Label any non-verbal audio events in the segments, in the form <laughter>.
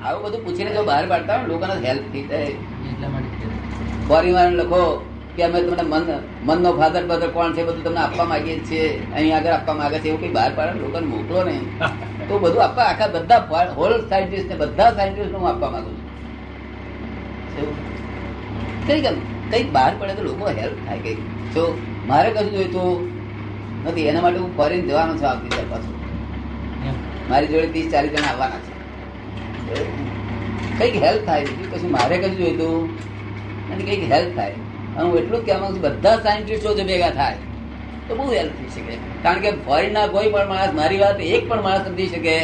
આવું બધું પૂછીને જો બહાર પાડતા હોય લોકોને હેલ્પ થઈ જાય એટલા માટે ફોરીમાં લખો કે અમે તમને મન મનનો ફાધર બધર કોણ છે બધું તમને આપવા માંગીએ છીએ. અહીં આગળ આપવા માંગે છે એવું કંઈ બહાર પાડે લોકોને મોકલો નહીં. તો <laughs> બધું આપવા આખા બધા હોલ સાયન્ટિસ્ટ ને બધા સાયન્ટિસ્ટ હું આપવા માંગુ છું. કઈ ગમ કંઈક બહાર પડે તો લોકો હેલ્પ થાય કઈ જો મારે કશું જોઈતું નથી એના માટે હું ફોરેન જવાનો છું આવતી પાછું. મારી જોડે ત્રીસ ચાલીસ જણા આવવાના છે. કંઈક હેલ્પ થાય કશું મારે કશું જોઈતું? અને કંઈક હેલ્પ થાય. હું એટલું જ કહેવા માંગુ છું બધા સાયન્ટિસ્ટો જો ભેગા થાય તો બહુ હેલ્પ થઈ શકે. કારણ કે ફોરેનના કોઈ પણ માણસ મારી વાત એક પણ માણસ સમજી શકે.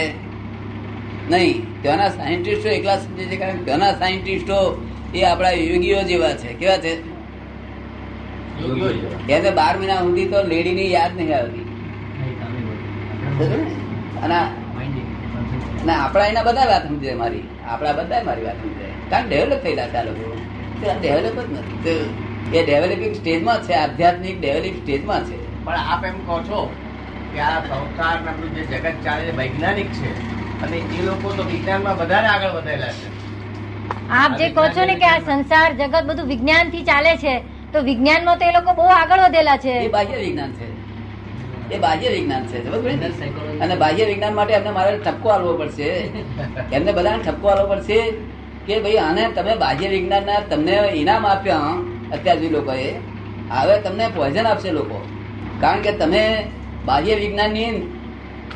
નહીં ત્યાંના સાયન્ટિસ્ટો એકલા સમજે છે કારણ કે ત્યાંના સાયન્ટિસ્ટો એ આપણા યોગીઓ જેવા છે. કેવા છે? યોગીઓ એને બાર મહિના સુધી તો લેડીની યાદ નહીં આવતી? અને. અને આપણા એના બધા વાત સમજે મારી. આપણા બધા મારી વાત સમજે કારણ ડેવલપ થયેલા છે આ લોકો. ડેવલપ જ નથી. એ ડેવલપિંગ સ્ટેજમાં છે આધ્યાત્મિક ડેવલપિંગ સ્ટેજમાં છે. પણ આપ એમ કહો છો કે આ સંસાર આપણું જે જગત ચાલે છે વૈજ્ઞાનિક છે અને એ લોકો તો વિજ્ઞાનમાં વધારે આગળ વધેલા છે. આપ જે કહો છો ને કે આ સંસાર જગત બધું વિજ્ઞાનથી ચાલે છે તો વિજ્ઞાનમાં તો એ લોકો બહુ આગળ વધેલા છે. એ બાહ્ય વિજ્ઞાન છે. એ બાહ્ય વિજ્ઞાન છે. અને બાહ્ય વિજ્ઞાન માટે એમને મારે ઠપકો આપવો પડશે. એમને બધાને ઠપકો આપવો પડશે કે ભાઈ આને તમે બાહ્ય વિજ્ઞાનના તમને ઇનામ આપ્યા અત્યાર સુધી લોકોએ. હવે તમને પોઈઝન આપશે લોકો. કારણ કે તમે બાહ્ય વિજ્ઞાનની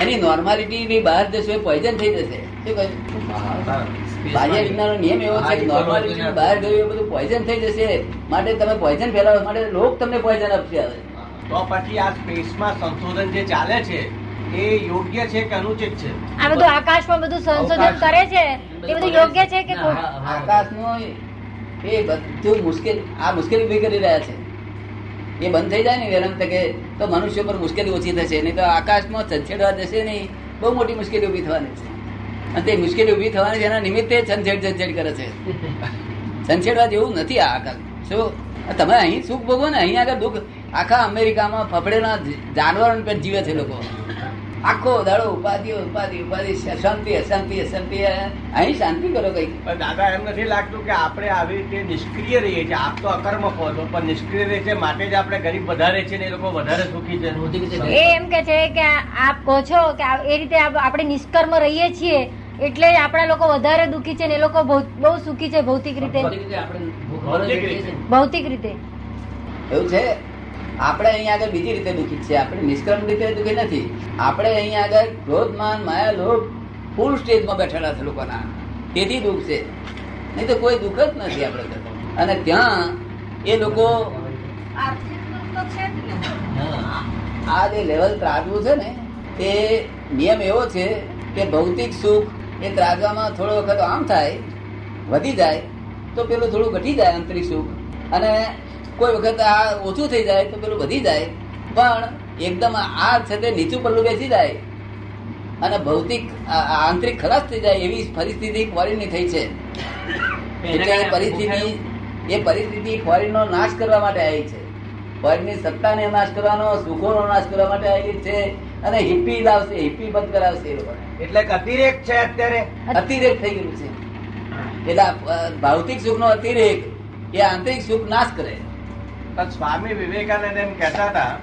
એની નોર્માલિટી બહાર જશો એ પોઈઝન થઈ જશે. શું કહ્યું? બાહ્ય વિજ્ઞાનનો નિયમ એવો છે કે નોર્માલિટી બહાર ગયું એ બધું પોઈઝન થઈ જશે. માટે તમે પોઈઝન ફેલાવવા માટે લોક તમને પોઈઝન આપશે હવે. તો પછી આ સ્પેસમાં સંશોધન જે ચાલે છે એ યોગ્ય છે કે અનુચિત છે? આ બધું આકાશમાં બધું સંશોધન કરે છે? એ બધું યોગ્ય છે કે આકાશનું એ બધું મુશ્કેલ આ મુશ્કેલી ઊભી કરી રહ્યા છે. એ બંધ થઈ જાય ને વેરમ તકે તો મનુષ્ય પર મુશ્કેલી ઓછી થશે નહીં તો આકાશમાં છંછેડવા જશે નહીં. બહુ મોટી મુશ્કેલી ઊભી થવાની છે. અને તે મુશ્કેલી ઊભી થવાની છે એના નિમિત્તે છંછેડ છંછેડ કરે છે. <laughs> છંછેડવા જેવું નથી આ આકાશ. શું? તમે અહીં સુખ ભોગવો ને અહીં આગળ દુઃખ આખા અમેરિકામાં ફફડેલા જાનવરો પર જીવે છે લોકો. આખો દાડો ઉપાધિ ઉપાધિ ઉપાધિ અશાંતિ અશાંતિ અશાંતિ અહીં શાંતિ કરો કઈ પણ દાદા એમ નથી લાગતું કે આપણે આવી રીતે નિષ્ક્રિય રહીએ છીએ. આપ તો અકર્મ કહો છો પણ નિષ્ક્રિય રહે છે માટે જ આપણે ગરીબ વધારે છે ને એ લોકો વધારે સુખી છે. એ એમ કે છે કે આપ કહો છો કે એ રીતે આપણે નિષ્કર્મ રહીએ છીએ એટલે આપણા લોકો વધારે દુખી છે ને એ લોકો બહુ બહુ સુખી છે ભૌતિક રીતે. ભૌતિક રીતે. એવું છે? આપણે અહીંયા આગળ બીજી રીતે દુઃખી છે આપણે નિષ્ક્રમ રીતે દુઃખી નથી. આપણે અહીંયા આગળ ક્રોધમાન માયા લોભ ફૂલ સ્ટેજમાં બેઠેલા છે લોકોના. તેથી દુઃખ છે. નહીં તો કોઈ દુઃખ જ નથી આપણે અને ત્યાં એ લોકો આ જે લેવલ ત્રાજવું છે ને તે નિયમ એવો છે કે ભૌતિક સુખ એ ત્રાજવામાં થોડો વખત આમ થાય, વધી જાય, તો પેલું થોડું ઘટી જાય આંતરિક સુખ. અને કોઈ વખત આ ઓછું થઈ જાય તો પેલું વધી જાય પણ એકદમ આ છે તે નીચું પલ્લું બેસી જાય. અને ભૌતિક આંતરિક ખલાસ થઈ જાય એવી પરિસ્થિતિ ફોરેનની થઈ છે. એટલે એ પરિસ્થિતિ એ પરિસ્થિતિ ફોરેનનો નાશ કરવા માટે આવી છે. ફોરેનની સત્તાને નાશ કરવાનો સુખોનો નાશ કરવા માટે આવી છે અને હિપ્પી લાવશે હિપ્પી બંધ કરાવશે એ લોકોને. એટલે કે અતિરેક છે અત્યારે. અતિરેક થઈ ગયું છે. એટલે ભૌતિક સુખનો અતિરેક એ આંતરિક સુખ નાશ કરે. પણ સ્વામી વિવેકાનંદ એમ કહેતા હતા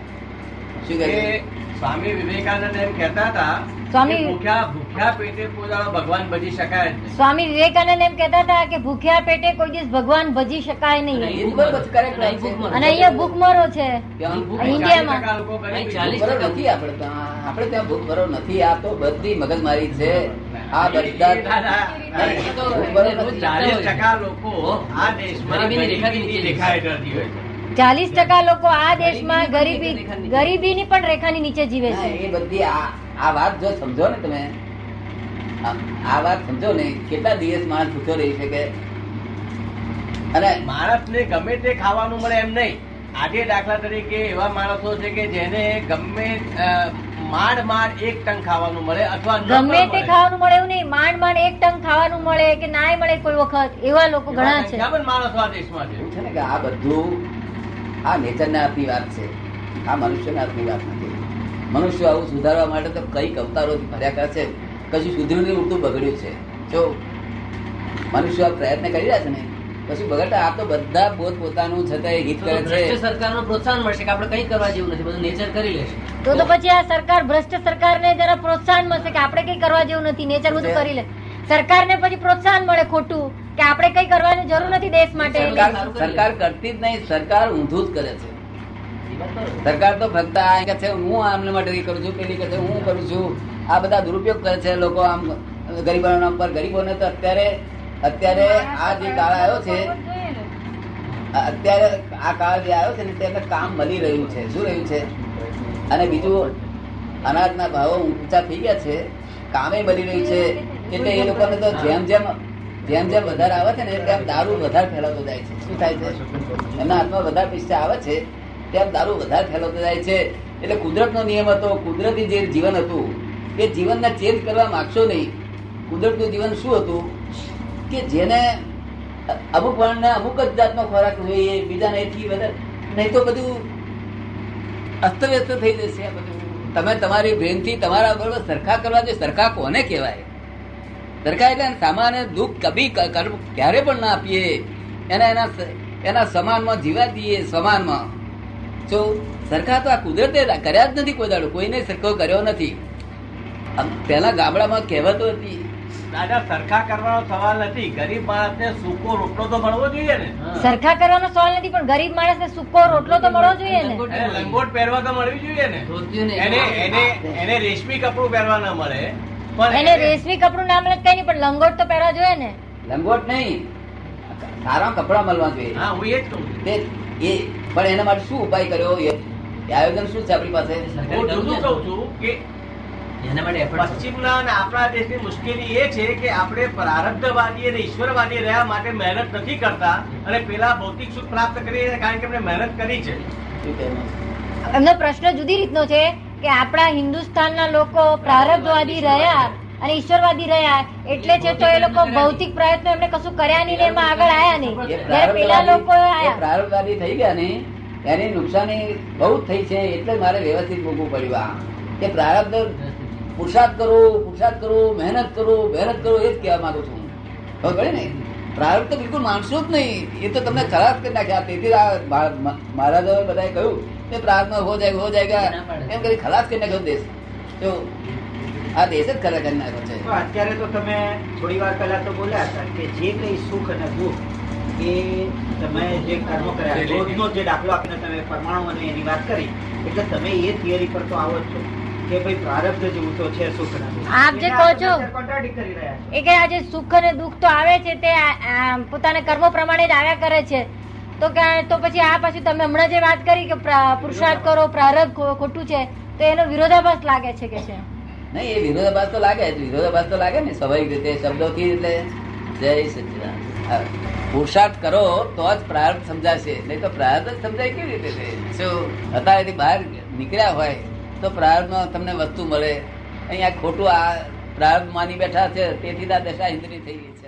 કે સ્વામી વિવેકાનંદ એમ કહેતા હતા સ્વામી- ભૂખ્યા ભૂખ્યા પેટે પોતાનો ભગવાન ભજી શકાય સ્વામી વિવેકાનંદ એમ કહેતા હતા કે ભૂખ્યા પેટે કોઈ દિવસ ભગવાન ભજી શકાય નહીં. અને અહીંયા ભૂખમરો છે. ઇન્ડિયામાં. ચાલીસ ટકા નથી આપણે ત્યાં આપણે ત્યાં ભૂખમરો નથી. આ તો બધી મગજમારી છે. આ બધા. ચાલીસ ટકા લોકો આ દેશમાં રેખા હેઠળથી હોય છે. ચાલીસ ટકા લોકો આ દેશમાં ગરીબી ગરીબીની પણ રેખાની નીચે જીવે છે. એ બધી આ વાત જો સમજો ને તમે. આ- વાત સમજો ને કેટલા દિવસ માણસ ભૂખ્યો રહી શકે? અને માણસને ગમે તે ખાવાનું મળે એમ નહીં. આજે દાખલા તરીકે એવા માણસો છે કે જેને ગમે માંડ માંડ એક ટંગ ખાવાનું મળે અથવા ગમે તે ખાવાનું મળે એવું નહીં. માંડ માંડ એક ટંગ ખાવાનું મળે કે નાય મળે કોઈ વખત. એવા લોકો ઘણા છે. માણસો આ દેશમાં છે. છે ને કે આ બધું આ નેચરના આપની વાત છે. આ મનુષ્યના આપની વાત નથી. મનુષ્ય આવું સુધારવા માટે તો કંઈક અવતારો ભર્યા કરે છે. કશું સુધર્યું નહીં ઉડતું બગડ્યું છે. જો મનુષ્ય આ પ્રયત્ન કરી રહ્યા છે ને પછી બગડતા આ તો બધા પોત પોતાનું છતાં હિત કરે છે. સરકારનું પ્રોત્સાહન મળશે કે આપણે કંઈ કરવા જેવું નથી બધું નેચર કરી લેશે તો તો પછી આ સરકાર ભ્રષ્ટ સરકારને જરા પ્રોત્સાહન મળશે કે આપણે કઈ કરવા જેવું નથી નેચર બધું કરી લે. સરકારને પછી પ્રોત્સાહન મળે ખોટું. કે આપણે કઈ કરવાની જરૂર નથી દેશ માટે. સરકાર કરતી જ નહીં સરકાર ઊંધું જ કરે છે. સરકાર તો ફક્ત આ કે છે હું આમને માટે કરું છું પેલી કે છે હું કરું છું. આ બધા દુરુપયોગ કરે છે લોકો આમ ગરીબોના નામ પર ગરીબોને તો અત્યારે અત્યારે આ જે કાળ આવ્યો છે અત્યારે આ કાળ જે આવ્યો છે ને તે કામ મળી રહ્યું છે. શું રહ્યું છે? અને બીજું અનાજના ભાવો ઊંચા થઈ ગયા છે. કામે મળી રહ્યું છે. એટલે એ લોકોને તો જેમ જેમ જેમ જેમ વધારે આવે છે ને તેમ દારૂ વધારે ફેલાતો જાય છે. શું થાય છે? એમના હાથમાં વધારે પૈસા આવે છે, તેમ દારૂ વધારે ફેલાતો જાય છે. એટલે કુદરતનો નિયમ હતો, કુદરતી જે જીવન હતું એ જીવનને ચેન્જ કરવા માંગશો નહીં. કુદરતનું જીવન શું હતું? કે જેને અમુક વર્ણને અમુક જ જાતનો ખોરાક જોઈએ, બીજાને એટલી વધારે, નહીં તો બધું અસ્તવ્યસ્ત થઈ જશે બધું. તમે તમારી બ્રેનથી તમારા બરોબર સરખા કરવા જોઈએ સરખા કોને કહેવાય? સરખા એટલે સામાન્ય દુઃખ કભી ક- ક્યારે પણ ના આપીએ. એના એના એના સમાનમાં જીવા દઈએ સમાનમાં. જો સરખા તો આ કુદરતે કર્યા જ નથી કોઈ દાડો. કોઈને સરખો કર્યો નથી. પેલા ગામડામાં કહેવતો હતી દાદા સરખા કરવાનો સવાલ નથી. ગરીબ માણસને સૂકો રોટલો તો મળવો જોઈએ ને? સરખા કરવાનો સવાલ નથી પણ ગરીબ માણસને સૂકો રોટલો તો મળવો જોઈએ ને? લંગોટ પહેરવા તો મળવી જોઈએ ને? ને એને એને એને રેશમી કપડું પહેરવા ના મળે. પણ એને રેશમી કપડું નામ કઈ નહીં પણ લંગોટ તો પહેરવા જોઈએ ને. લંગોટ નહીં. સારા કપડા મળવા જોઈએ. હા હું એ જ કહું. તે એ પણ એના માટે શું ઉપાય કર્યો? એ આયોજન શું છે આપણી પાસે? હું જુદું કહું છું કે એના માટે પશ્ચિમના અને આપણા દેશની મુશ્કેલી એ છે કે આપણે પ્રારબ્ધવાદી અને ઈશ્વરવાદી રહ્યા માટે મહેનત નથી કરતા અને પેલા ભૌતિક સુખ પ્રાપ્ત કરી કારણ કે આપણે મહેનત કરી છે. એમનો પ્રશ્ન જુદી રીતનો છે. કે આપણા હિન્દુસ્તાનના લોકો પ્રારબ્ધવાદી રહ્યા અને ઈશ્વરવાદી રહ્યા એટલે છે તો એ લોકો ભૌતિક પ્રયત્નો એમને કશું કર્યા નહીં એમાં આગળ આયા નહીં. જયારે પેલા લોકો પ્રારબ્ધવાદી- થઈ ગયા ને એની નુકસાની બહુ થઈ છે એટલે મારે વ્યવસ્થિત મૂકવું પડ્યું કે પ્રારબ્ધ પુરુષાર્થ કરો પુરુષાર્થ કરો મહેનત કરો મહેનત કરો એ જ કહેવા માંગુ છું ખબર ને પ્રારબ્ધ તો બિલકુલ માનશો જ નહીં. એ તો તમને ખરાબ કરી નાખ્યા. તેથી આ મા- મા- મહારાજાઓએ બધાએ કહ્યું કે પ્રાર્થના હો જાય હો જાયગા એમ કરી ખલાસ કરીને કહું દેશ. તો આ દેશ જ ખરા કરી છે. અત્યારે તો તમે થોડી વાર પહેલા તો બોલ્યા હતા કે જે કઈ સુખ અને દુઃખ એ તમે જે કર્મ કર્યા રોજનો જે દાખલો આપીને તમે પરમાણુ અને એની વાત કરી એટલે તમે એ થિયરી પર તો આવો જ છો કે ભાઈ પ્રારબ્ધ જેવું તો છે સુખ અને આપ જે કહો છો. કોન્ટ્રાડિક્ટ કરી રહ્યા છો. એ કે આ જે સુખ અને દુઃખ તો આવે છે તે પોતાના કર્મો પ્રમાણે જ આવ્યા કરે છે. તો તો પછી આ પાછું તમે હમણાં જે વાત કરી કે પુરુષાર્થ કરો, પ્રારબ્ધ ખોટું છે, તો એનો વિરોધાભાસ લાગે છે કે છે? નહીં, એ વિરોધાભાસ તો લાગે, વિરોધાભાસ તો લાગે ને સ્વાભાવિક રીતે, શબ્દોથી એટલે જય સચિદાન પુરુષાર્થ કરો તો જ પ્રારબ્ધ સમજાશે, નહીં તો પ્રારબ્ધ જ સમજાય કેવી રીતે છે? શું? અત્યારેથી બહાર નીકળ્યા હોય તો પ્રારંભમાં તમને વસ્તુ મળે. અહીંયા ખોટું આ પ્રારંભ માની બેઠા છે, તેથી આ દશા ઇન્દ્રિય થઈ ગઈ છે.